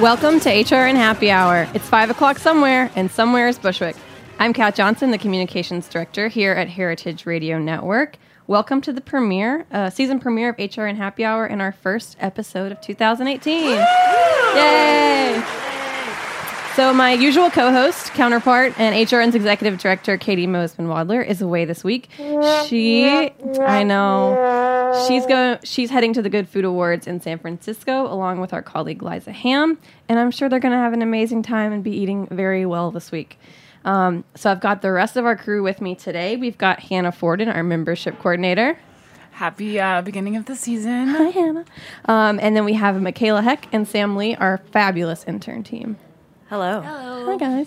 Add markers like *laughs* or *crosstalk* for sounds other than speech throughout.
Welcome to HRN Happy Hour. It's 5 o'clock somewhere, and somewhere is Bushwick. I'm Kat Johnson, the Communications Director here at Heritage Radio Network. Welcome to the premiere, uh, season premiere of HRN Happy Hour and our first episode of 2018. Yay! So, my usual co host, counterpart, and HRN's Executive Director, Caity Moseman Wadler, is away this week. She, I know, she's going, she's heading to the Good Food Awards in San Francisco along with our colleague Liza Ham, and I'm sure they're going to have an amazing time and be eating very well this week. Um, so, I've got the rest of our crew with me today. We've got Hannah Forden, our membership coordinator. Happy uh, beginning of the season. Hi, Hannah. Um, and then we have Michaela Heck and Sam Lee, our fabulous intern team. Hello. Hello. Hi, guys.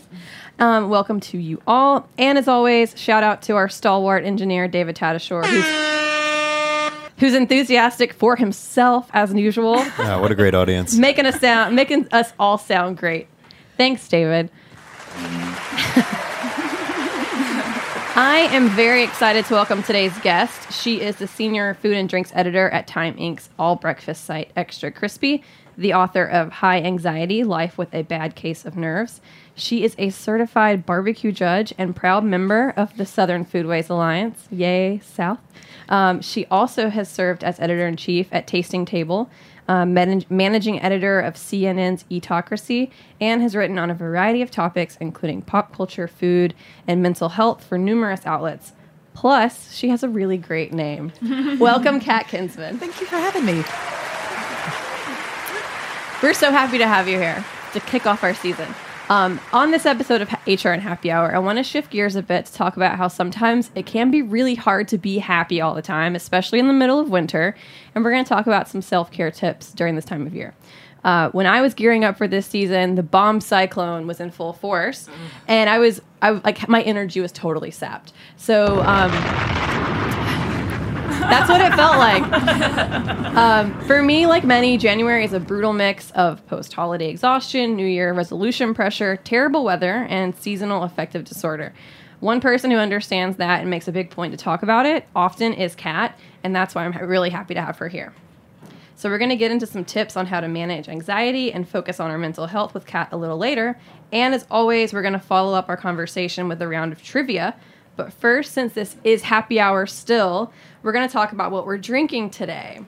Um, welcome to you all. And as always, shout out to our stalwart engineer, David Tatasciore, who's, who's enthusiastic for himself as usual, *laughs* Yeah, what a great audience. making us sound, making us all sound great. Thanks, David. *laughs* I am very excited to welcome today's guest. She is the senior food and drinks editor at Time Inc.'s all breakfast site, Extra Crispy, the author of Hi, Anxiety Life with a Bad Case of Nerves. She is a certified barbecue judge and proud member of the Southern Foodways Alliance. Yay, South. Um, she also has served as editor in chief at Tasting Table, uh, man- managing editor of CNN's Eatocracy, and has written on a variety of topics, including pop culture, food, and mental health for numerous outlets. Plus, she has a really great name. *laughs* Welcome, Kat Kinsman. Thank you for having me. We're so happy to have you here to kick off our season. Um, on this episode of HRN Happy Hour, I want to shift gears a bit to talk about how sometimes it can be really hard to be happy all the time, especially in the middle of winter. And we're going to talk about some self care tips during this time of year. Uh, when I was gearing up for this season, the bomb cyclone was in full force, and I was, I like, my energy was totally sapped. So, um, that's what it felt like. Um, for me, like many, January is a brutal mix of post holiday exhaustion, New Year resolution pressure, terrible weather, and seasonal affective disorder. One person who understands that and makes a big point to talk about it often is Kat, and that's why I'm really happy to have her here. So, we're going to get into some tips on how to manage anxiety and focus on our mental health with Kat a little later. And as always, we're going to follow up our conversation with a round of trivia. But first, since this is happy hour still, we're going to talk about what we're drinking today.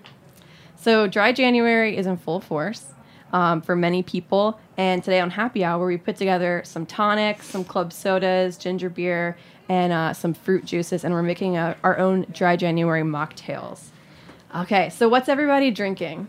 So, dry January is in full force um, for many people. And today on Happy Hour, we put together some tonics, some club sodas, ginger beer, and uh, some fruit juices. And we're making a, our own dry January mocktails. Okay, so what's everybody drinking?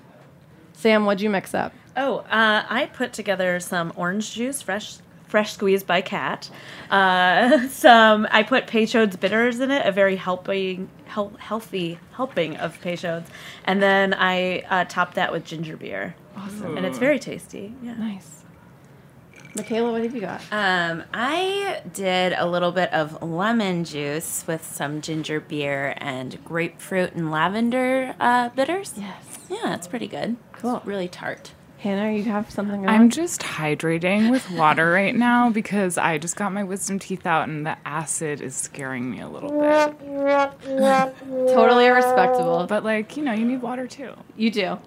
Sam, what'd you mix up? Oh, uh, I put together some orange juice, fresh fresh squeezed by Cat. Uh, *laughs* some I put Peychaud's bitters in it, a very helping, hel- healthy helping of Peychaud's, and then I uh, topped that with ginger beer. Awesome, and it's very tasty. Yeah. Nice. Michaela, what have you got? Um, I did a little bit of lemon juice with some ginger beer and grapefruit and lavender uh, bitters. Yes. Yeah, it's pretty good. Cool. It's really tart. Hannah, you have something going? I'm just hydrating with water right now because I just got my wisdom teeth out and the acid is scaring me a little bit. totally respectable. But like, you know, you need water too. You do.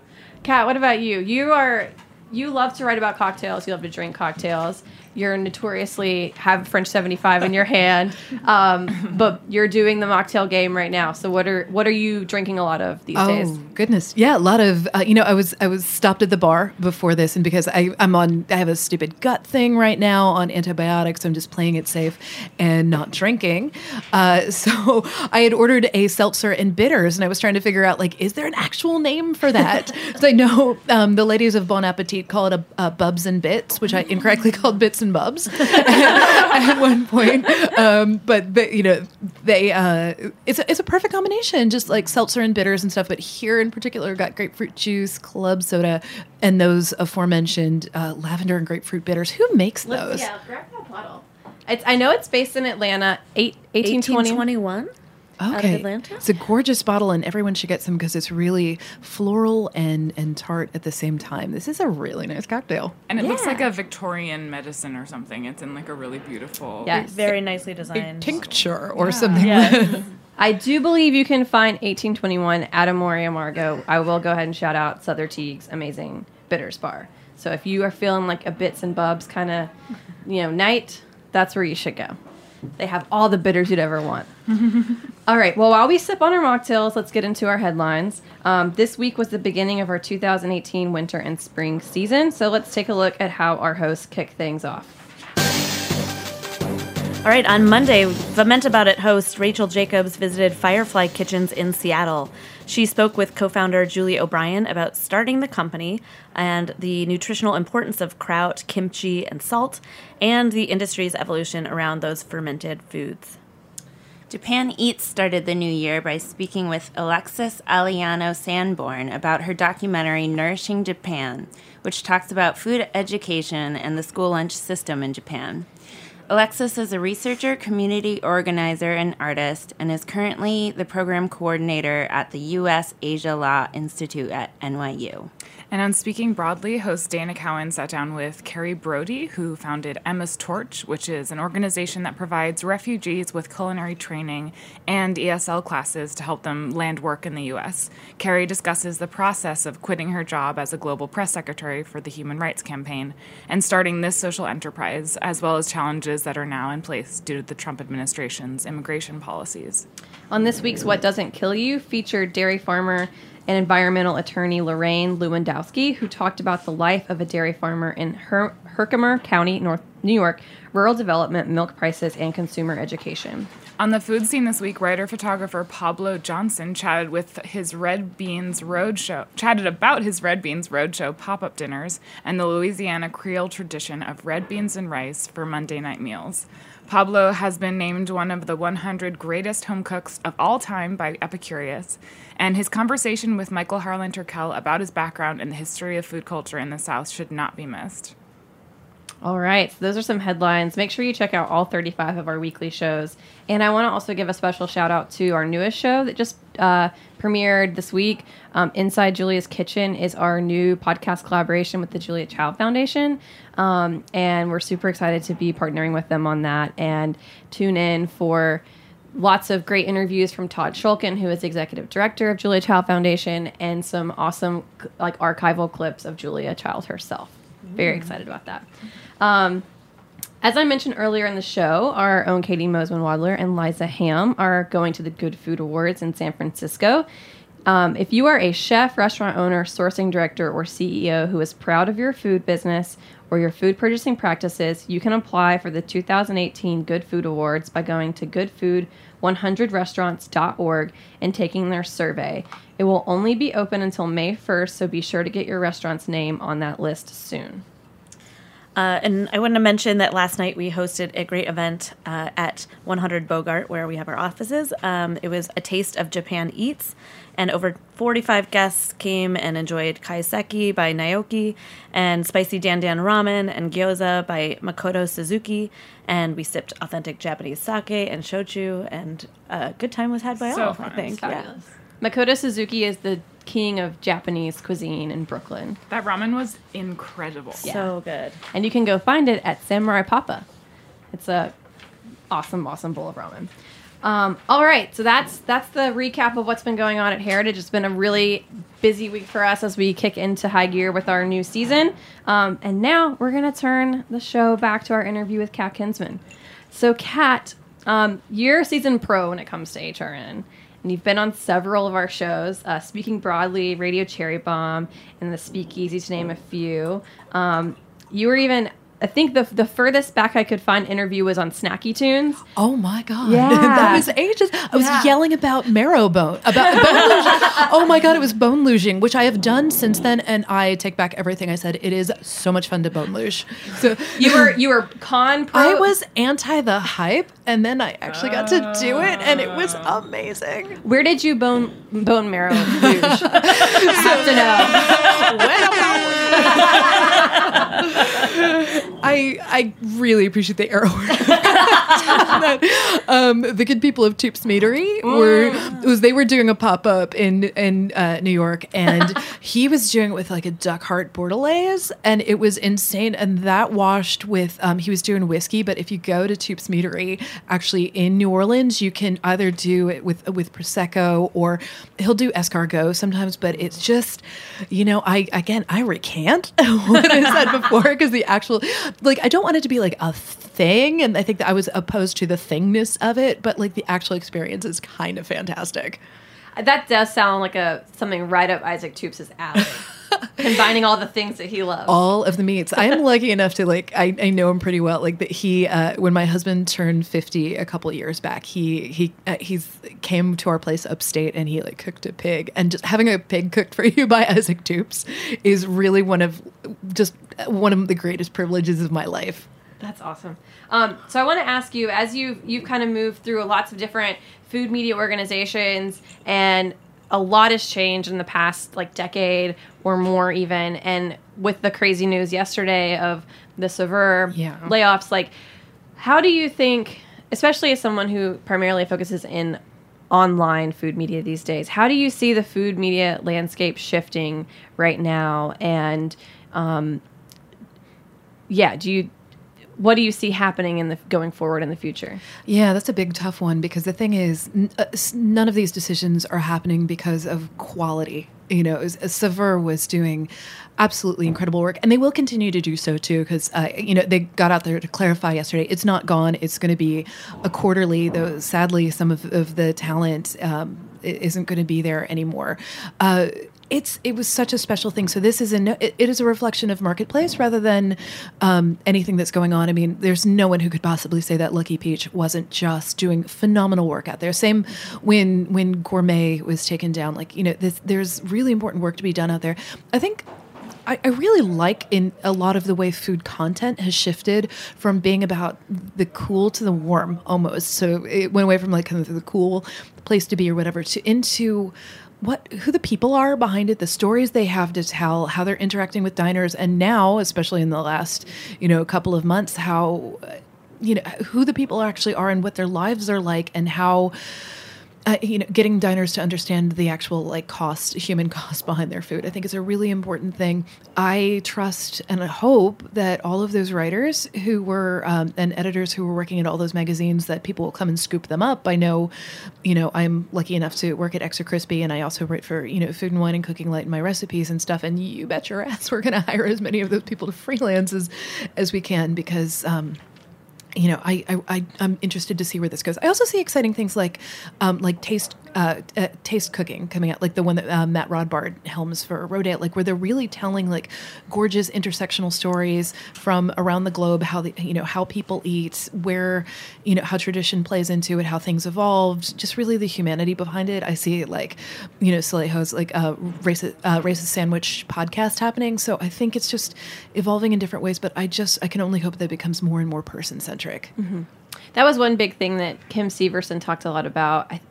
Kat, what about you? You are you love to write about cocktails. You love to drink cocktails. You're notoriously have French 75 in your hand, um, *laughs* but you're doing the mocktail game right now. So what are what are you drinking a lot of these Oh days? goodness, yeah, a lot of uh, you know. I was I was stopped at the bar before this, and because I I'm on I have a stupid gut thing right now on antibiotics, I'm just playing it safe and not drinking. Uh, *laughs* so I had ordered a seltzer and bitters, and I was trying to figure out like, is there an actual name for that? *laughs* so I know um, the ladies of Bon Appetit call it a, a Bubs and Bits, which I incorrectly called Bits and Bubs *laughs* at one point. Um, but the, you know, they uh, it's a, it's a perfect combination, just like seltzer and bitters and stuff. But here in particular, got grapefruit juice, club soda, and those aforementioned uh, lavender and grapefruit bitters. Who makes those? Yeah, grab that bottle. It's, I know it's based in Atlanta, eight, 1820. 1821. Out of Okay, Atlanta? it's a gorgeous bottle, and everyone should get some because it's really floral and and tart at the same time. This is a really nice cocktail. And it looks like a Victorian medicine or something. It's in like a really beautiful. Yes. Very nicely A designed. tincture or something. Yeah. *laughs* I do believe you can find 1821 at Amor y Amargo. I will go ahead and shout out Sother Teague's amazing bitters bar. So if you are feeling like a bits and bubs kind of, you know, night, that's where you should go. They have all the bitters you'd ever want. *laughs* all right. Well, while we sip on our mocktails, let's get into our headlines. Um, this week was the beginning of our 2018 winter and spring season. So let's take a look at how our hosts kick things off. All right, on Monday, Vament About It host Rachel Jacobs visited Firefly Kitchens in Seattle. She spoke with co founder Julie O'Brien about starting the company and the nutritional importance of kraut, kimchi, and salt, and the industry's evolution around those fermented foods. Japan Eats started the new year by speaking with Alexis Agliano Sanborn about her documentary Nourishing Japan, which talks about food education and the school lunch system in Japan. Alexis is a researcher, community organizer, and artist, and is currently the program coordinator at the U.S. Asia Law Institute at NYU. And on Speaking Broadly, host Dana Cowin sat down with Kerry Brodie, who founded Emma's Torch, which is an organization that provides refugees with culinary training and ESL classes to help them land work in the U.S. Kerry discusses the process of quitting her job as a global press secretary for the Human Rights Campaign and starting this social enterprise, as well as challenges that are now in place due to the Trump administration's immigration policies. On this week's What Doesn't Kill You, featured dairy farmer and environmental attorney Lorraine Lewandrowski, who talked about the life of a dairy farmer in Her- Herkimer County, North New York, rural development, milk prices, and consumer education. On the food scene this week, writer photographer Pableaux Johnson chatted with his Red Beans Roadshow, chatted about his Red Beans Roadshow pop-up dinners and the Louisiana Creole tradition of red beans and rice for Monday night meals. Pableaux has been named one of the 100 greatest home cooks of all time by Epicurious, and his conversation with Michael Harlan Turkell about his background and the history of food culture in the South should not be missed. All right, so those are some headlines. Make sure you check out all 35 of our weekly shows. And I want to also give a special shout out to our newest show that just uh, premiered this week. Um, Inside Julia's Kitchen is our new podcast collaboration with the Julia Child Foundation. Um, and we're super excited to be partnering with them on that. And tune in for lots of great interviews from Todd Schulkin, who is executive director of Julia Child Foundation, and some awesome like archival clips of Julia Child herself. Very excited about that. Um, as I mentioned earlier in the show, our own Caity Moseman Wadler and Liza Ham are going to the Good Food Awards in San Francisco. Um, if you are a chef, restaurant owner, sourcing director, or CEO who is proud of your food business or your food purchasing practices, you can apply for the 2018 Good Food Awards by going to goodfood100restaurants.org and taking their survey. It will only be open until May 1st, so be sure to get your restaurant's name on that list soon. Uh, and I want to mention that last night we hosted a great event uh, at 100 Bogart, where we have our offices. Um, it was a taste of Japan Eats, and over 45 guests came and enjoyed kaiseki by Naoki, and spicy dan dan ramen and gyoza by Makoto Suzuki. And we sipped authentic Japanese sake and shochu, and a good time was had by So all. fun. I think, yeah. Makoto Suzuki is the king of Japanese cuisine in Brooklyn. That ramen was incredible. So good. and you can go find it at Samurai Papa. It's a awesome, awesome bowl of ramen. Um, all right, so that's that's the recap of what's been going on at Heritage. It's been a really busy week for us as we kick into high gear with our new season. Um, and now we're gonna turn the show back to our interview with Kat Kinsman. So, Kat, um, you're a season pro when it comes to HRN. And you've been on several of our shows, uh, Speaking Broadly, Radio Cherry Bomb, and The Speakeasy, to name a few. Um, you were even, I think the, the furthest back I could find interview was on Snacky Tunes. Oh my god! Yeah. *laughs* that was ages. I was Yeah. yelling about marrow bone, about bone *laughs* luging. Oh my god, it was bone luging, which I have done since then, and I take back everything I said. It is so much fun to bone luge. So You were you were con pro. I was anti the hype, and then I actually got to do it, and it was amazing. Where did you bone bone marrow *laughs* luge? have to know. I I really appreciate the arrow. *laughs* um, the good people of Toups' Meatery were it was they were doing a pop up in in uh, New York, and *laughs* he was doing it with like a duck heart bordelaise, and it was insane. And that washed with um, he was doing whiskey, but if you go to Toups' Meatery, actually in New Orleans, you can either do it with with prosecco or he'll do escargot sometimes. But it's just you know I again I recant *laughs* what I said before because the actual like I don't want it to be like a thing, and I think that I was opposed to the thingness of it, but like the actual experience is kind of fantastic. That does sound like a something right up Isaac Toups' alley. *laughs* *laughs* Combining all the things that he loves. all of the meats. I am *laughs* lucky enough to like I, I know him pretty well. Like that he uh, when my husband turned fifty a couple years back, he he uh, he's came to our place upstate and he like cooked a pig. And just having a pig cooked for *laughs* you by Isaac Toups is really one of just one of the greatest privileges of my life. That's awesome. Um, so I want to ask you, as you you've kind of moved through lots of different food media organizations, and a lot has changed in the past like decade or more, even. And with the crazy news yesterday of the Saveur Yeah. layoffs, like, how do you think, especially as someone who primarily focuses in online food media these days, how do you see the food media landscape shifting right now? And um, yeah, do you what do you see happening in the going forward in the future? Yeah, that's a big tough one because the thing is, n- uh, none of these decisions are happening because of quality. You know, as, as Saveur was doing absolutely incredible work, and they will continue to do so too. Because uh, you know they got out there to clarify yesterday. It's not gone. It's going to be a quarterly. Though sadly, some of, of the talent um, isn't going to be there anymore. It's it was such a special thing. So this is a no, it, it is a reflection of marketplace rather than um, anything that's going on. I mean, there's no one who could possibly say that Lucky Peach wasn't just doing phenomenal work out there. Same when when Gourmet was taken down. Like you know, this, there's really important work to be done out there. I think. I really like in a lot of the way food content has shifted from being about the cool to the warm almost. So it went away from like kind of the cool place to be or whatever to into what who the people are behind it, the stories they have to tell, how they're interacting with diners, and now, especially in the last you know couple of months, how you know who the people actually are and what their lives are like, and how. Uh, you know, getting diners to understand the actual like cost, human *laughs* cost behind their food, I think is a really important thing. I trust and I hope that all of those writers who were um, and editors who were working at all those magazines that people will come and scoop them up. I know, you know, I'm lucky enough to work at Extra Crispy, and I also write for you know Food and Wine and Cooking Light and my recipes and stuff. And you bet your ass *laughs* we're going to hire as many of those people to freelance as as we can because. Um, you know, I, I, I I'm interested to see where this goes. I also see exciting things like, um, like taste uh, uh, taste cooking coming out, like the one that uh, Matt Rodbard helms for Rodale, like where they're really telling like gorgeous intersectional stories from around the globe, how the, you know how people eat, where you know how tradition plays into it, how things evolved, just really the humanity behind it. I see like you know Soleil Ho's like a racist uh, racist sandwich podcast happening, so I think it's just evolving in different ways. But I just I can only hope that it becomes more and more person centric. That was one big thing that Kim Severson talked a lot about. I,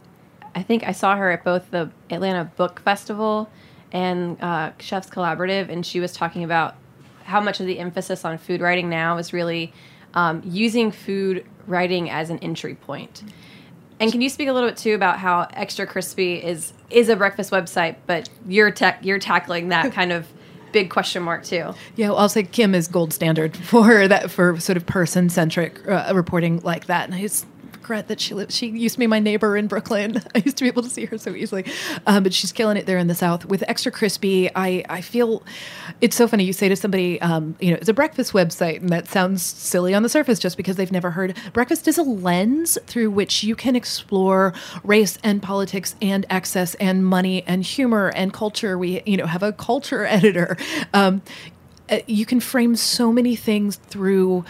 I think I saw her at both the Atlanta Book Festival and uh, Chefs Collaborative, and she was talking about how much of the emphasis on food writing now is really um, using food writing as an entry point. And can you speak a little bit too about how Extra Crispy is is a breakfast website, but you're tech you're tackling that *laughs* kind of big question mark too. Yeah, well, I'll say Kim is gold standard *laughs* for that for sort of person centric uh, reporting like that, and just regret that she. She used to be my neighbor in Brooklyn. *laughs* I used to be able to see her so easily, um, but she's killing it there in the South with extra crispy. I I feel it's so funny. You say to somebody, um, you know, it's a breakfast website, and that sounds silly on the surface just because they've never heard. Breakfast is a lens through which you can explore race and politics and access and money and humor and culture. We you know have a culture *laughs* editor. Um, uh, you can frame so many things through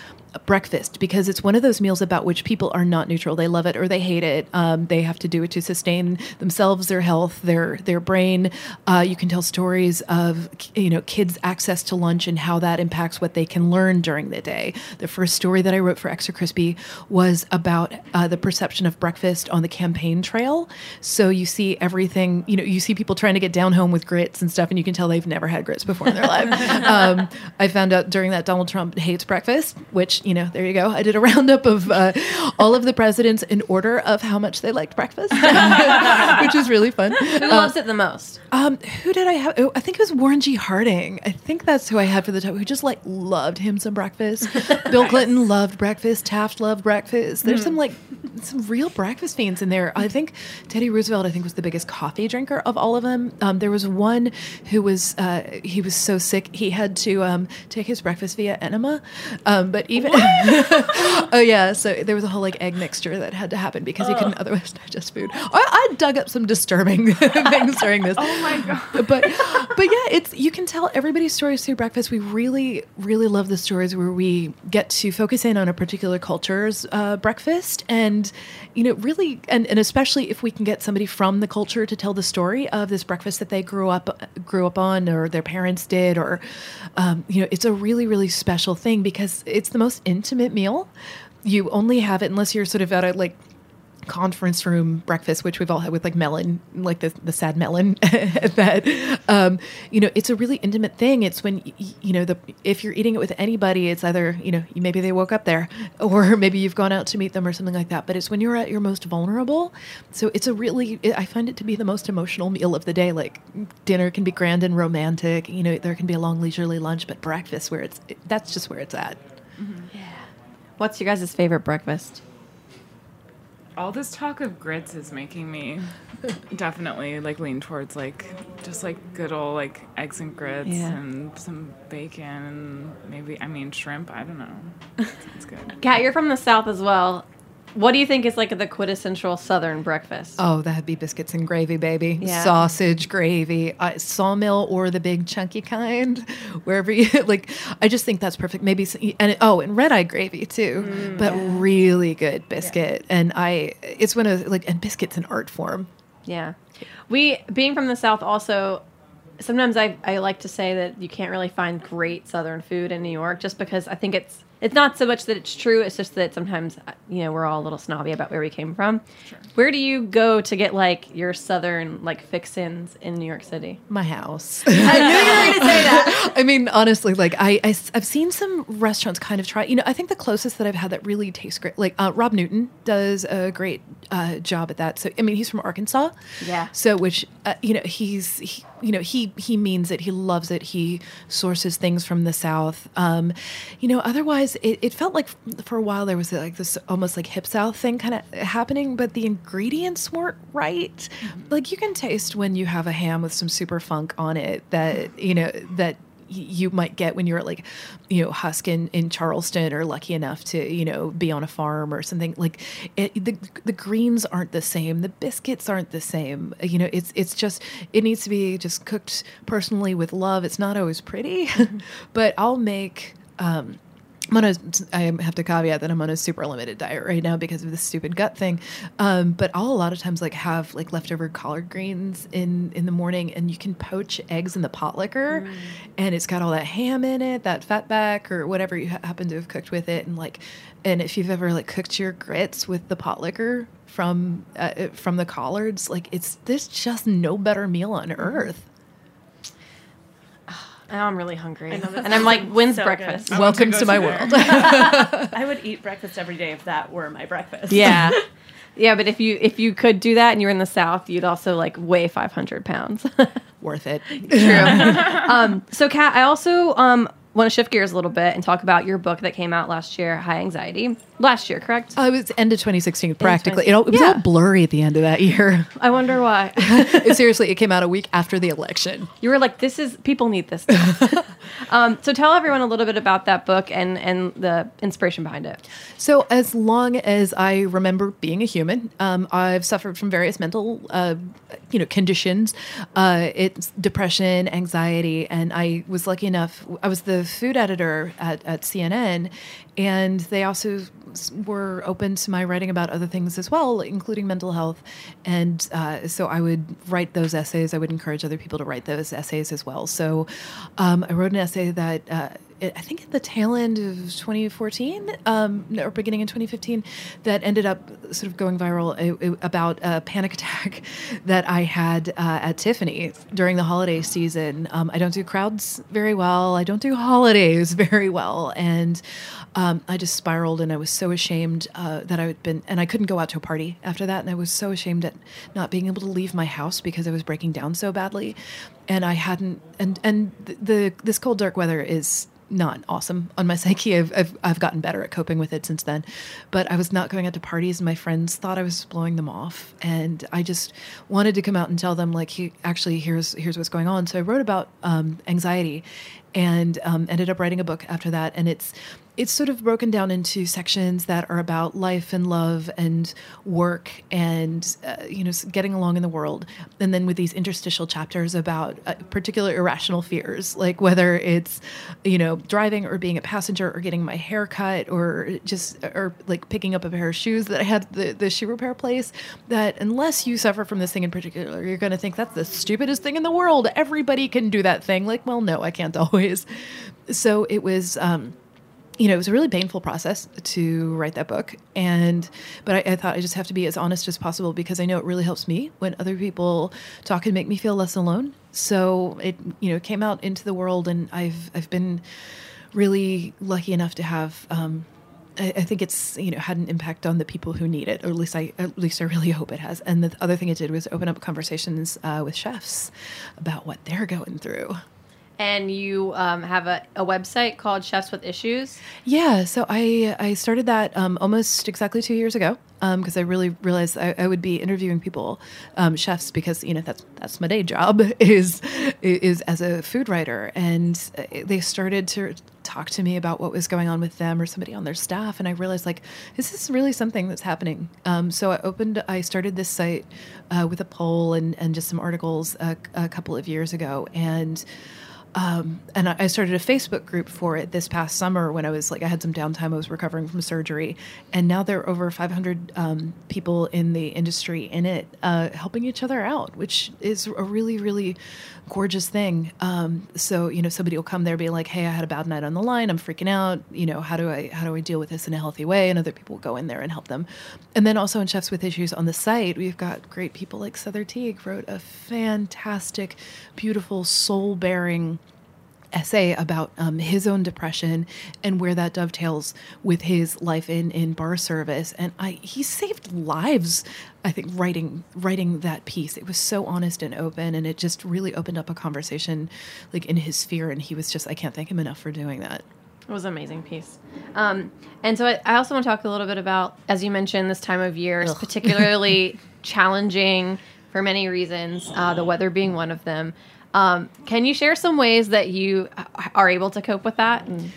breakfast because it's one of those meals about which people are not neutral. They love it or they hate it. Um, they have to do it to sustain themselves, their health, their their brain. Uh, you can tell stories of you know kids' access to lunch and how that impacts what they can learn during the day. The first story that I wrote for Extra Crispy was about uh, the perception of breakfast on the campaign trail. So you see everything. You know, you see people trying to get down home with grits and stuff, and you can tell they've never had grits before in their life. *laughs* Um, I found out during that Donald Trump hates breakfast, which you know, there you go. I did a *laughs* roundup of uh, all of the presidents in order of how much they liked breakfast, *laughs* which is really fun. Who loves it the most? Um, who did I have? Oh, I think it was Warren G. Harding. I think that's who I had for the top. Who just like loved him some breakfast. *laughs* Bill Clinton loved breakfast. Taft loved breakfast. There's some like some real breakfast fiends in there. I think Teddy Roosevelt. I think was the biggest coffee drinker of all of them. Um, there was one who was uh, he was so sick he had to um, take his breakfast via enema. Um, but even *laughs* oh yeah, so there was a whole like egg mixture that had to happen because he couldn't otherwise digest food. I, I dug up some disturbing *laughs* things during this. *laughs* Oh my god. But but yeah, it's you can tell everybody's stories through breakfast. We really really love the stories where we get to focus in on a particular culture's uh, breakfast, and you know really and, and especially if we can get somebody from the culture to tell the story of this breakfast that they grew up grew up on or their parents did or um, you know it's a really really special thing because it's the most intimate meal. You only have it unless you're sort of at a like conference room breakfast, which we've all had with like melon, like the the sad melon. *laughs* that um, you know, it's a really intimate thing. It's when you know the if you're eating it with anybody, it's either you know maybe they woke up there, *laughs* or maybe you've gone out to meet them or something like that. But it's when you're at your most vulnerable. So it's a really I find it to be the most emotional meal of the day. Like dinner can be grand and romantic. You know, there can be a long leisurely lunch, but breakfast where it's that's just where it's at. Mm-hmm. What's your guys' favorite breakfast? All this talk of grits is making me *laughs* definitely like lean towards like just like good old like eggs and grits Yeah. and some bacon and maybe I mean shrimp. I don't know. *laughs* Sounds good. Kat, you're from the South as well. What do you think is like the quintessential Southern breakfast? Oh, that'd be biscuits and gravy, baby. Yeah. Sausage gravy, uh, sawmill or the big chunky kind, *laughs* wherever you *laughs* like. I just think that's perfect. Maybe and oh, and red eye gravy too, but really good biscuit. And I, it's one of like and biscuits an art form. Yeah. We, being from the South, also, sometimes I, I like to say that you can't really find great Southern food in New York just because I think it's, it's not so much that it's true, it's just that sometimes, uh, you know, we're all a little snobby about where we came from. Where do you go to get like your Southern like fix-ins in New York City? My house. *laughs* I knew you were going to say that. *laughs* I mean, honestly, like I, I, have seen some restaurants kind of try. You know, I think the closest that I've had that really tastes great, like uh, Rob Newton does a great uh, job at that. So I mean, he's from Arkansas. Yeah. So which uh, you know he's he, you know he he means it. He loves it. He sources things from the South. Um, you know, otherwise it, it felt like for a while there was like this almost like hip South thing kind of happening, but the ingredients weren't right. Like you can taste when you have a ham with some super funk on it that you know that you might get when you're like, you know, husk in, in Charleston or lucky enough to, you know, be on a farm or something. Like it, the the greens aren't the same, the biscuits aren't the same. You know, it's it's just it needs to be just cooked personally with love. It's not always pretty, *laughs* but I'll make. Um, I'm on a, I have to caveat that I'm on a super limited diet right now because of this stupid gut thing. Um, but I'll a lot of times like have like leftover collard greens in in the morning, and you can poach eggs in the pot liquor, and it's got all that ham in it, that fat back or whatever you ha- happen to have cooked with it, and like, and if you've ever like cooked your grits with the pot liquor from uh, from the collards, like it's there's just no better meal on earth. Now I'm really hungry, and I'm like, when's So breakfast? good. Welcome go to my there. world. *laughs* I would eat breakfast every day if that were my breakfast. Yeah. *laughs* Yeah, but if you if you could do that and you're in the South, you'd also like weigh 500 pounds. *laughs* Worth it. True. um, so, Kat, I also um, want to shift gears a little bit and talk about your book that came out last year, Hi, Anxiety. Last year, correct? Oh, it was end of 2016, practically. You know, it was Yeah. all blurry at the end of that year. *laughs* I wonder why. *laughs* Seriously, it came out a week after the election. you were like, "This is people need this." *laughs* Um, so, tell everyone a little bit about that book and and the inspiration behind it. So, as long as I remember being a human, um, I've suffered from various mental, uh, you know, conditions. Uh, it's depression, anxiety, and I was lucky enough. I was the food editor at, at CNN, and they also were open to my writing about other things as well, including mental health. And uh, so I would write those essays. I would encourage other people to write those essays as well. So um, I wrote an essay that. Uh, I think at the tail end of 2014 um, or beginning in 2015 that ended up sort of going viral uh, uh, about a panic *laughs* attack that I had uh, at Tiffany during the holiday season. Um, I don't do crowds very well. I don't do holidays *laughs* very well, and um, I just spiraled. And I was so ashamed uh, that I had been, and I couldn't go out to a party after that. And I was so ashamed at not being able to leave my house because I was breaking down so badly, and I hadn't. And and the, the this cold dark weather is not awesome on my *laughs* psyche. I've, I've, I've gotten better at coping with it since then. But I was not going out to parties, and my friends thought I was blowing them off. And I just wanted to come out and tell them, like, he, actually, here's here's what's going on. So I wrote about um, anxiety, and um, ended up writing a book after that. And it's it's sort of broken down into sections that are about life and love and work and uh, you know getting along in the world. And then with these interstitial chapters about uh, particular irrational fears like whether it's you know driving or being a passenger or getting my hair cut or just or like picking up a pair of shoes that I had the the shoe repair place that unless you suffer from this thing in particular you're going to think that's the stupidest thing in the world. Everybody can do that thing. Like well no I can't *laughs* always. So it was um you know, it was a really painful process to write that book. And, but I, I thought I just have to be as honest as possible because I know it really helps me when other people talk and make me feel less alone. So it, you know, came out into the world and I've, I've been really lucky enough to have, um, I, I think it's you know had an impact on the people who need it, or at least I at least I really hope it has. And the other thing it did was open up conversations uh, with chefs about what they're going through. And you um, have a, a website called Chefs with Issues. Yeah, so I I started that um, almost exactly two years ago because I really realized I, I would be interviewing people, um, chefs, because you know that's that's my day job *laughs* is is as a food writer, and uh, they started to talk to me about what was going on with them or somebody on their staff, and I realized like this is this really something that's happening? Um, so I opened I started this site uh, with a poll and and just some articles a, a couple of years ago, and um, and I started a Facebook group for it this past summer when I was like I had some downtime. I was recovering from surgery, and now there are over 500 um, people in the industry in it, uh, helping each other out, which is a really really gorgeous thing. Um, so you know somebody will come there be like, "Hey, I had a bad night on the line. I'm freaking out. You know how do I how do I deal with this in a healthy way?" And other people will go in there and help them. And then also in Chefs with Issues on the site, we've got great people like Sother Teague wrote a fantastic, beautiful, soul bearing essay about um, his own depression and where that dovetails with his life in, in bar service and I he saved lives I think writing writing that piece it was so honest and open and it just really opened up a conversation like in his sphere and he was just I can't thank him enough for doing that It was an amazing piece. Um, and so I, I also want to talk a little bit about, as you mentioned, this time of year is particularly *laughs* challenging for many reasons, uh, the weather being one of them. Um, can you share some ways that you are able to cope with that? And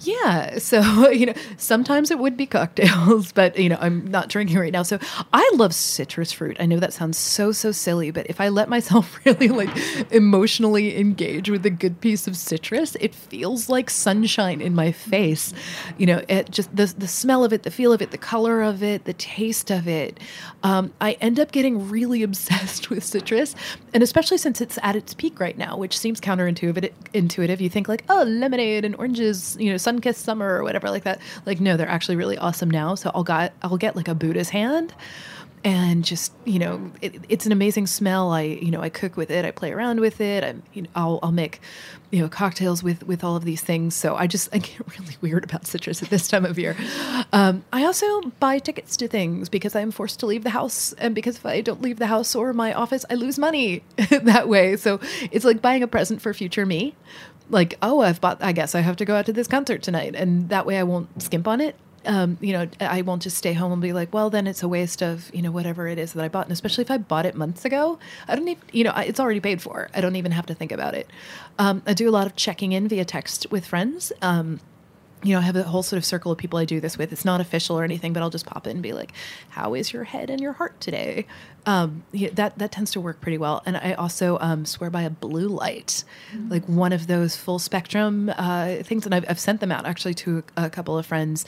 Yeah. So, *laughs* you know, sometimes it would be cocktails, *laughs* but, you know, I'm not drinking right now. So I love citrus fruit. I know that sounds so, so silly, but if I let myself *laughs* really like emotionally engage with a good piece of citrus, it feels like sunshine in my face. You know, it just the, the smell of it, the feel of it, the color of it, the taste of it. Um, I end up getting really obsessed with citrus. And especially since it's at its peak right now, which seems counterintuitive. Intuitive. You think like, oh, lemonade and oranges, you know, sun kissed summer or whatever like that. Like, no, they're actually really awesome now. So I'll got I'll get like a Buddha's hand and just you know it, it's an amazing smell. I you know i cook with it. I play around with it. I'm you know i'll, I'll make you know cocktails with with all of these things. So i just i get *laughs* really weird about citrus at this time of year. Um, i also buy tickets to things because i'm forced to leave the house. And because if i don't leave the house or my office i lose money *laughs* that way. So it's like buying a present for future me like oh i've bought i guess i have to go out to this concert tonight and that way i won't skimp on it um, you know, I won't just stay home and be like, well, then it's a waste of, you know, whatever it is that I bought. And especially if I bought it months ago, I don't even, you know, I, it's already paid for. I don't even have to think about it. Um, I do a lot of checking in via text with friends. Um, you know, I have a whole sort of circle of people I do this with. It's not official or anything, but I'll just pop in and be like, "How is your head and your heart today?" Um, yeah, that that tends to work pretty well. And I also um, swear by a blue light, mm-hmm. like one of those full spectrum uh, things. And I've, I've, sent them out actually to a, a couple of friends,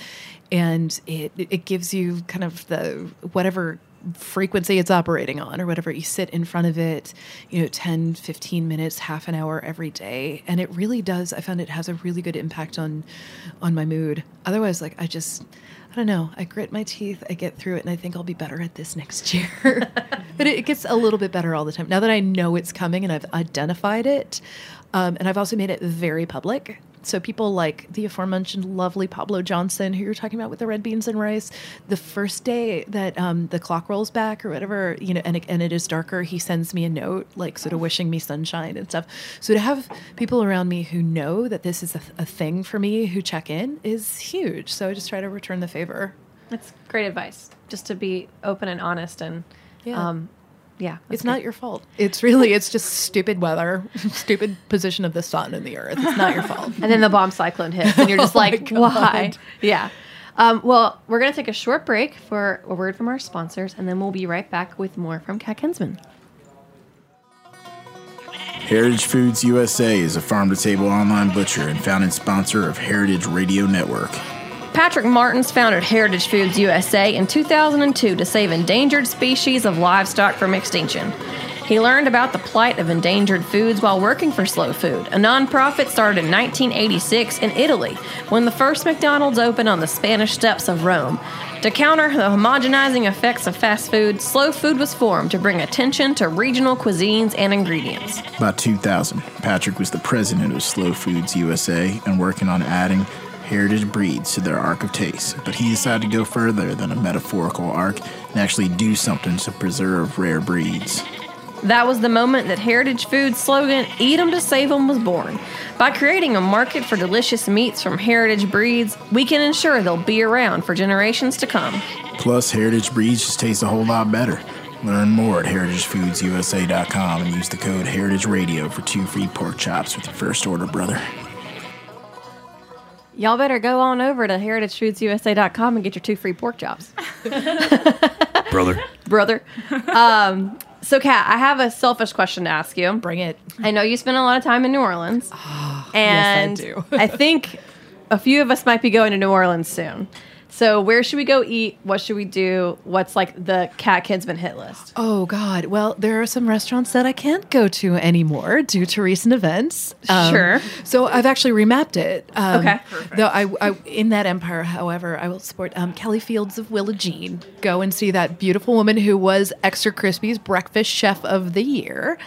and it it gives you kind of the whatever frequency it's operating on or whatever you sit in front of it you know 10 15 minutes half an hour every day. And it really does i found it has a really good impact on on my mood. Otherwise like i just i don't know i grit my teeth i get through it and i think i'll be better at this next *laughs* year. But it, gets a little bit better all the time. Now that i know it's coming and i've identified it um, and i've also made it very public so people like the aforementioned lovely Pableaux Johnson, who you're talking about with the red beans and rice, the first day that um, the clock rolls back or whatever, you know, and it, and it is darker, he sends me a note, like sort of wishing me sunshine and stuff. So to have people around me who know that this is a, a thing for me, who check in, is huge. So I just try to return the favor. That's great advice. Just to be open and honest and yeah. Um, yeah, it's good. not your fault. It's really it's just stupid weather, *laughs* stupid position of the sun and the earth. It's not your *laughs* fault. and then the bomb cyclone hits, and you're just *laughs* oh like, why? Yeah. Um, well, we're gonna take a short break for a word from our sponsors, and then we'll be right back with more from Kat Kinsman. Heritage Foods USA is a farm to table online butcher and founding sponsor of Heritage Radio Network. Patrick Martins founded Heritage Foods USA in 2002 to save endangered species of livestock from extinction. He learned about the plight of endangered foods while working for Slow Food, a nonprofit started in 1986 in Italy when the first McDonald's opened on the Spanish steps of Rome. To counter the homogenizing effects of fast food, Slow Food was formed to bring attention to regional cuisines and ingredients. By 2000, Patrick was the president of Slow Foods USA and working on adding heritage breeds to their arc of taste, but he decided to go further than a metaphorical arc and actually do something to preserve rare breeds. That was the moment that Heritage Foods' slogan, Eat 'em to Save 'em, was born. By creating a market for delicious meats from heritage breeds, we can ensure they'll be around for generations to come. Plus, heritage breeds just taste a whole lot better. Learn more at heritagefoodsusa.com and use the code Heritage Radio for two free pork chops with your first order, brother. Y'all better go on over to heritagefoodsusa.com and get your two free pork chops. *laughs* Brother. Brother. Um, so, Kat, I have a selfish question to ask you. Bring it. I know you spend a lot of time in New Orleans. Oh, and yes, I do. I think a few of us might be going to New Orleans soon. So where should we go eat? What should we do? What's like the Kat Kinsman hit list? Oh God! Well, there are some restaurants that I can't go to anymore due to recent events. Um, sure. So I've actually remapped it. Um, okay. Though I, I, in that empire, however, I will support um, Kelly Fields of Willa Jean. Go and see that beautiful woman who was Extra Crispy's breakfast chef of the year,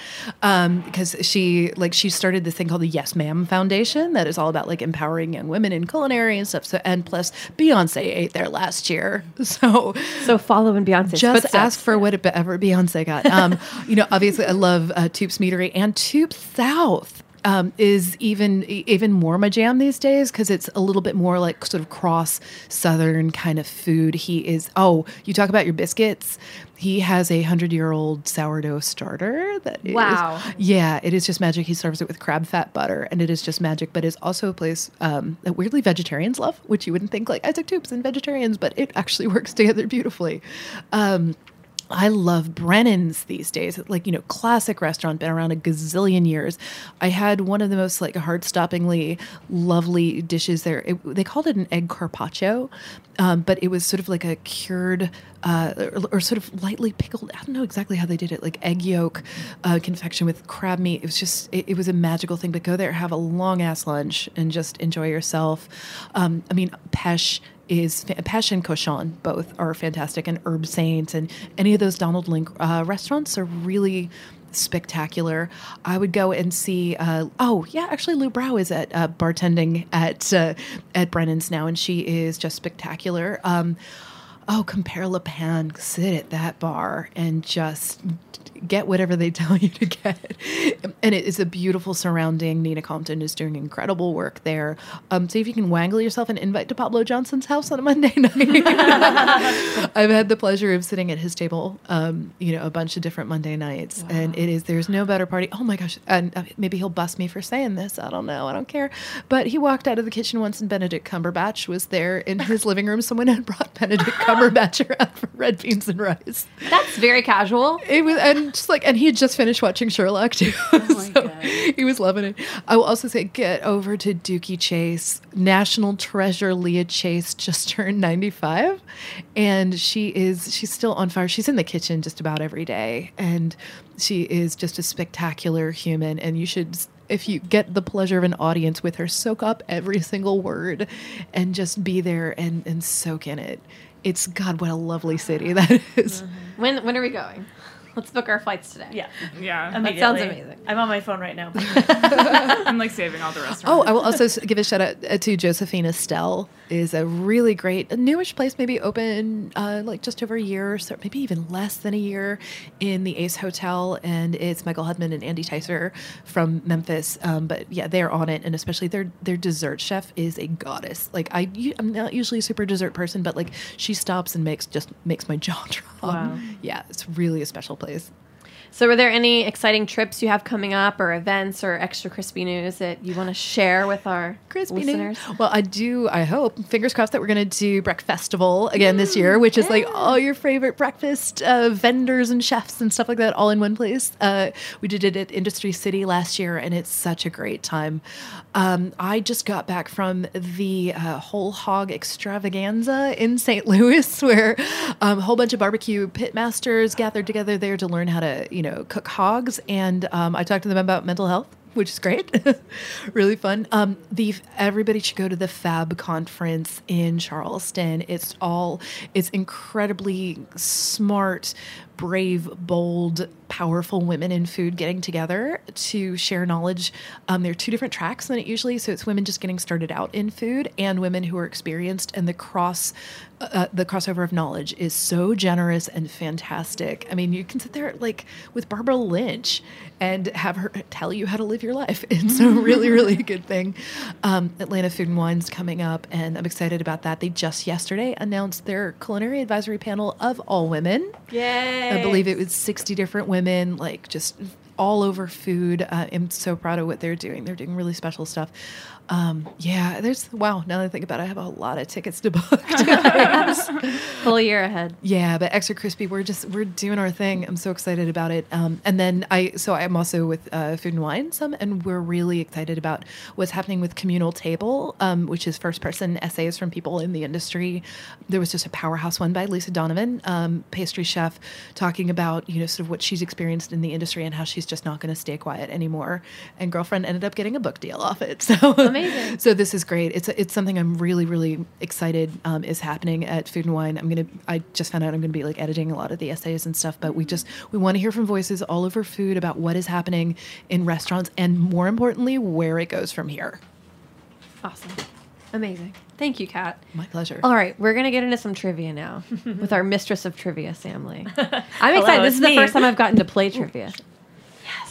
because um, she like she started this thing called the Yes Ma'am Foundation that is all about like empowering young women in culinary and stuff. So and plus Beyonce ate there last year. *laughs* So so follow in Beyonce's just footsteps. ask for whatever Beyonce got. Um, *laughs* you know, obviously I love uh, Toups' Meatery and Toups South. Um, is even even more my jam these days because it's a little bit more like sort of cross southern kind of food. He is oh, you talk about your biscuits. He has a hundred year old sourdough starter that is- Wow. yeah, it is just magic. He serves it with crab fat butter, and it is just magic. But it's also a place um, that weirdly vegetarians love, which you wouldn't think like Isaac Toups and vegetarians, but it actually *laughs* works together beautifully. Um, I love Brennan's these days. Like, you know, classic restaurant, been around a gazillion years. I had one of the most like heart-stoppingly lovely dishes there. It, they called it an egg carpaccio, um, but it was sort of like a cured uh, or, or sort of lightly pickled. I don't know exactly how they did it, like egg yolk uh, confection with crab meat. It was just, it, it was a magical thing. But go there, have a long ass lunch, and just enjoy yourself. Um, I mean, Pêche is and Cochon both are fantastic, and Herbsaint and any of those Donald Link uh, restaurants are really spectacular. I would go and see. Uh, oh yeah, actually, Lu Brow is at uh, bartending at uh, at Brennan's now, and she is just spectacular. Um, oh, Compère Lapin, sit at that bar and just get whatever they *laughs* tell you to get. And it is a beautiful surrounding. Nina Compton is doing incredible work there. Um, see if you can wangle yourself an invite to Pableaux Johnson's house on a Monday *laughs* night. I've had the pleasure of sitting at his table, um, you know, a bunch of different Monday nights, and it is there's no better party. Oh my gosh! And uh, maybe he'll bust me for saying this. I don't know. I don't care. But he walked out of the kitchen once, and Benedict Cumberbatch was there in his living room. Someone had brought Benedict Cumberbatch around for red beans and rice. That's very casual. It was, and just like, and he had just finished watching Sherlock too, oh *laughs* so he was loving it. I will also say, get over to Dooky Chase. National treasure Leah Chase just turned ninety five, and she is she's still on fire. She's in the kitchen just about every day, and she is just a spectacular human. And you should. If you get the pleasure of an audience with her, soak up every single word and just be there and, and soak in it. It's God, what a lovely city that is. When when are we going? Let's book our flights today. Yeah. Yeah. That sounds amazing. I'm on my phone right now. *laughs* I'm like saving all the restaurants. Oh, I will also give a shout out uh, to Josephine Estelle. Is a really great, a newish place, maybe open uh, like just over a year, or so maybe even less than a year, in the Ace Hotel, and it's Michael Hudman and Andy Ticer from Memphis. Um, but yeah, they're on it, and especially their their dessert chef is a goddess. Like I, I'm not usually a super dessert person, but like she stops and makes just makes my *laughs* jaw drop. Wow. Yeah, it's really a special place. So, were there any exciting trips you have coming up, or events, or extra crispy news that you want to share with our Crispy listeners? news. Well, I do. I hope. Fingers crossed that we're going to do Breakfast Festival again this year, which is like all your favorite breakfast uh, vendors and chefs and stuff like that, all in one place. Uh, we did it at Industry City last year, and it's such a great time. Um, I just got back from the uh, Whole Hog Extravaganza in St. Louis, *laughs* where um, a whole bunch of barbecue pitmasters gathered together there to learn how to, you know, cook hogs, and um, I talked to them about mental health which is great, *laughs* really fun. Um, the everybody should go to the Fab conference in Charleston. It's all it's incredibly smart, brave, bold, powerful women in food getting together to share knowledge. Um, there are two different tracks than it usually, so it's women just getting started out in food and women who are experienced, and the cross. Uh, the crossover of knowledge is so generous and fantastic. I mean, you can sit there like with Barbara Lynch and have her tell you how to live your life. *laughs* It's a really, really *laughs* good thing. Um, Atlanta Food and Wine's coming up, and I'm excited about that. They just yesterday announced their culinary advisory panel of all women. Yay! I believe it was 60 different women, like just all over food. Uh, I'm so proud of what they're doing. They're doing really special stuff. Um, yeah, there's wow. Now that I think about it, I have a lot of tickets to book. *laughs* *laughs* Full year ahead. Yeah, but extra crispy. We're just we're doing our thing. I'm so excited about it. Um, and then I so I'm also with uh, Food and Wine some, and we're really excited about what's happening with Communal Table, um, which is first person essays from people in the industry. There was just a powerhouse one by Lisa Donovan, um, pastry chef, talking about you know sort of what she's experienced in the industry and how she's just not going to stay quiet anymore. And girlfriend ended up getting a book deal off it. *laughs* So Amazing. so this is great. It's it's something I'm really really excited um, is happening at Food and Wine. I'm gonna I just found out I'm gonna be like editing a lot of the essays and stuff. But we just we want to hear from voices all over food about what is happening in restaurants and more importantly where it goes from here. Awesome. Amazing. Thank you, Kat. My pleasure. All right, we're gonna get into some trivia now *laughs* with our mistress of trivia, Sam Lee. *laughs* I'm Hello, excited. This it's is the first time I've gotten to play trivia.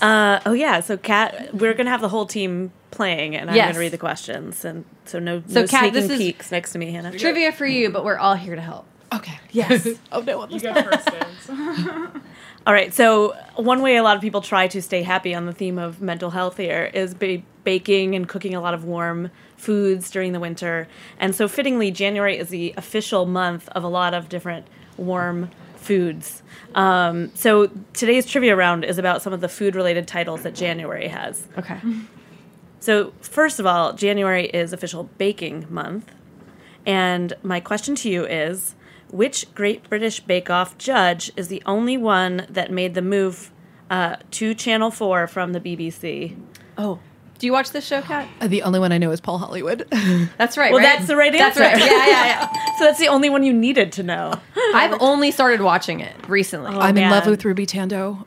Uh, oh yeah, so Kat, we're gonna have the whole team playing, and I'm Yes. gonna read the questions, and so no, So, no Kat, sneaking this is- peeks next to me, Hannah. Trivia for you, but we're all here to help. Okay. Yes. *laughs* oh no. You get first. *laughs* *laughs* All right. So one way a lot of people try to stay happy on the theme of mental health here is ba- baking and cooking a lot of warm foods during the winter. And so fittingly, January is the official month of a lot of different warm foods. Um, so today's trivia round is about some of the food-related titles that January has. Okay. So, first of all, January is official baking month. And my question to you is which Great British Bake Off judge is the only one that made the move uh, to Channel 4 from the BBC? Oh. Do you watch this show, Kat? Uh, The only one I know is Paul Hollywood. *laughs* That's right. Well, right? that's the right That's answer. That's right. Yeah, yeah, yeah. *laughs* so, that's the only one you needed to know. I've only started watching it recently. Oh, I'm in love with Ruby Tandoh.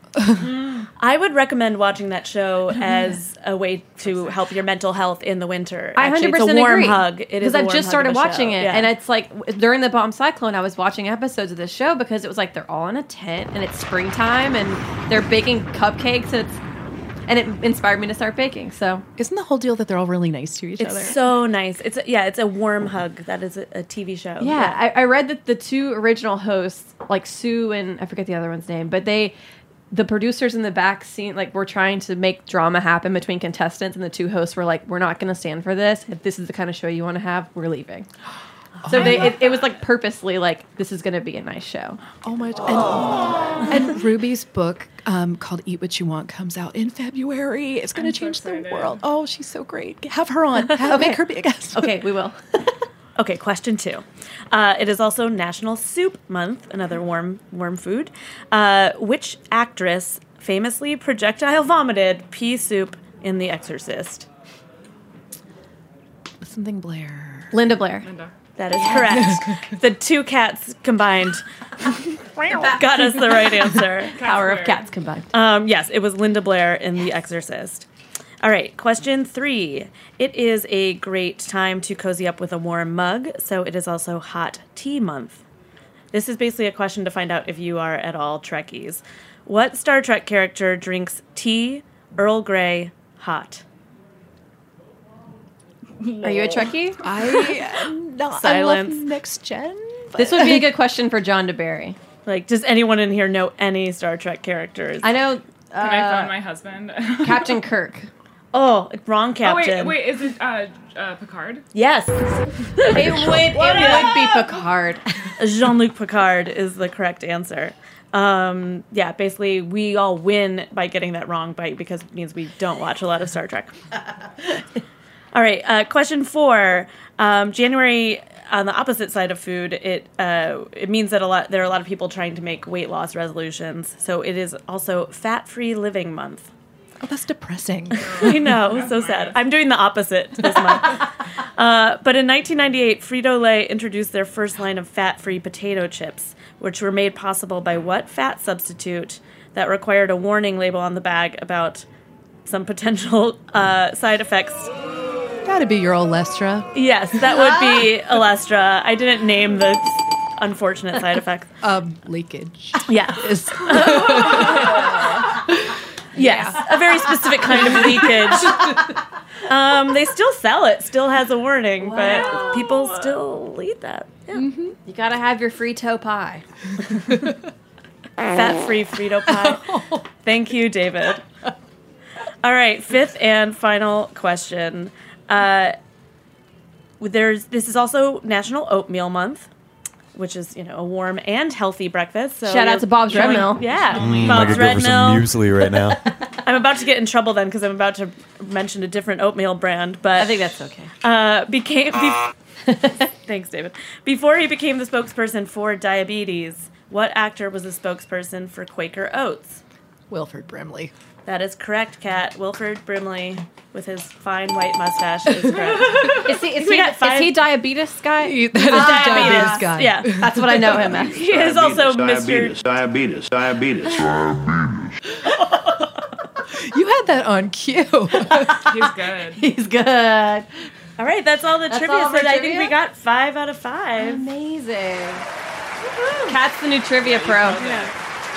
I would recommend watching that show *laughs* as a way to help your mental health in the winter. I hundred percent it's a warm agree. hug. It is because a I've just started watching show. it, Yeah. and it's like during the bomb cyclone, I was watching episodes of this show because it was like they're all in a tent and it's springtime and they're baking cupcakes and it's and it inspired me to start baking. So Isn't the whole deal that they're all really nice to each It's other? It's so nice. It's a, yeah, it's a warm hug. That is a, a TV show. yeah, I, I read that the two original hosts, like Sue and I forget the other one's name, but they. The producers in the back scene, like, were trying to make drama happen between contestants, and the two hosts were like, "We're not going to stand for this. If this is the kind of show you want to have, we're leaving." *gasps* *gasps* *gasps* So they, it, it was like purposely like, "This is going to be a nice show." Oh my! And, and Ruby's book um, called "Eat What You Want" comes out in February. It's going to I'm so change the world. Oh, she's so great. Have her on. Have, Make her be a guest. Okay, we will. *laughs* Okay, question two. Uh, it is also National Soup Month, another warm warm food. Uh, which actress famously projectile vomited pea soup in The Exorcist? Something Blair. Linda Blair. That is correct. *laughs* the two cats combined *laughs* got us the right answer. Power of cats combined. Um, yes, it was Linda Blair in The Exorcist. All right, question three. It is a great time to cozy up with a warm mug, so it is also hot tea month. This is basically a question to find out if you are at all Trekkies. What Star Trek character drinks tea, Earl Grey, hot? Are you a Trekkie? I am *laughs* not. Silence. I love next gen. This would be a *laughs* good question for John DeBerry. Like, does anyone in here know any Star Trek characters? I know Can I uh, phone my husband? *laughs* Captain Kirk. oh, wrong oh captain. wait, wait, is it uh, uh, Picard? Yes, It would, it would be Picard. Jean Luc Picard is the correct answer. Um, yeah, basically, we all win by getting that wrong, by because it means we don't watch a lot of Star Trek. All right, uh, question four. Um, January on the opposite side of food, it uh, it means that a lot there are a lot of people trying to make weight loss resolutions. So it is also Fat Free Living Month. Oh, that's depressing. *laughs* I know, so sad. I'm doing the opposite this month. *laughs* Uh, but in 1998, Frito Lay introduced their first line of fat free potato chips, which were made possible by what fat substitute that required a warning label on the bag about some potential uh, side effects. Gotta be your Olestra. Yes, that would be *laughs* Olestra. I didn't name the unfortunate side effects. Um, leakage. Yeah. Is *laughs* Yes, a very specific kind of leakage. Um, they still sell it, still has a warning, but people still eat that. Yeah. You gotta have your Frito pie. *laughs* Fat free Frito pie. Thank you, David. All right, fifth and final question. Uh, there's this is also National Oatmeal Month, which is you know a warm and healthy breakfast. So Shout out to Bob's Red going- Mill. Yeah, I Bob's could go Red for some Mill. muesli right now. *laughs* *laughs* I'm about to get in trouble then because I'm about to mention a different oatmeal brand, but I think that's okay. uh, became. Be- *laughs* Thanks, David. Before he became the spokesperson for diabetes, what actor was the spokesperson for Quaker Oats? Wilford Brimley. That is correct, Kat. Wilford Brimley, with his fine white mustache, is correct. *laughs* Is he, is he, got is he diabetes guy? He- that is ah, the diabetes guy. Yeah, That's what I know him as. *laughs* he is also Mister diabetes, Mr. diabetes, diabetes. *laughs* You had that on cue. He's good. He's good. All right, that's all the That's trivia. all of so I think we got five out of five. Amazing. Kat's the new trivia pro.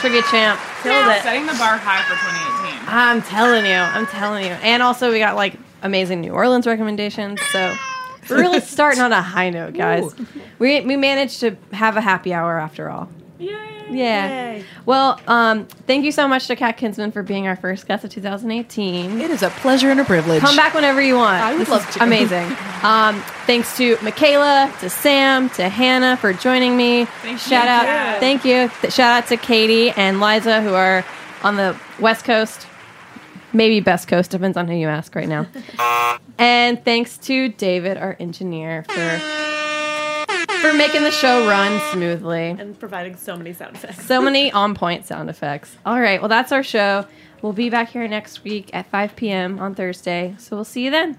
Trivia champ. Killed it. Setting the bar high for 2018. I'm telling you, I'm telling you. And also, we got like amazing New Orleans recommendations. So we're really *laughs* starting on a high note, guys. We we managed to have a happy hour after all. Yay! Yeah. Well, um, thank you so much to Kat Kinsman for being our first guest of 2018. It is a pleasure and a privilege. Come back whenever you want. I would This love to. Amazing. *laughs* Um, thanks to Michaela, to Sam, to Hannah for joining me. shout out, thank you. Th- shout out to Caity and Liza who are on the West Coast, maybe Best Coast, depends on who you ask right now. *laughs* and thanks to David, our engineer, for for making the show run smoothly. And providing so many sound effects. So many *laughs* on point sound effects. All right, well, that's our show. We'll be back here next week at 5 p.m. on Thursday. So we'll see you then.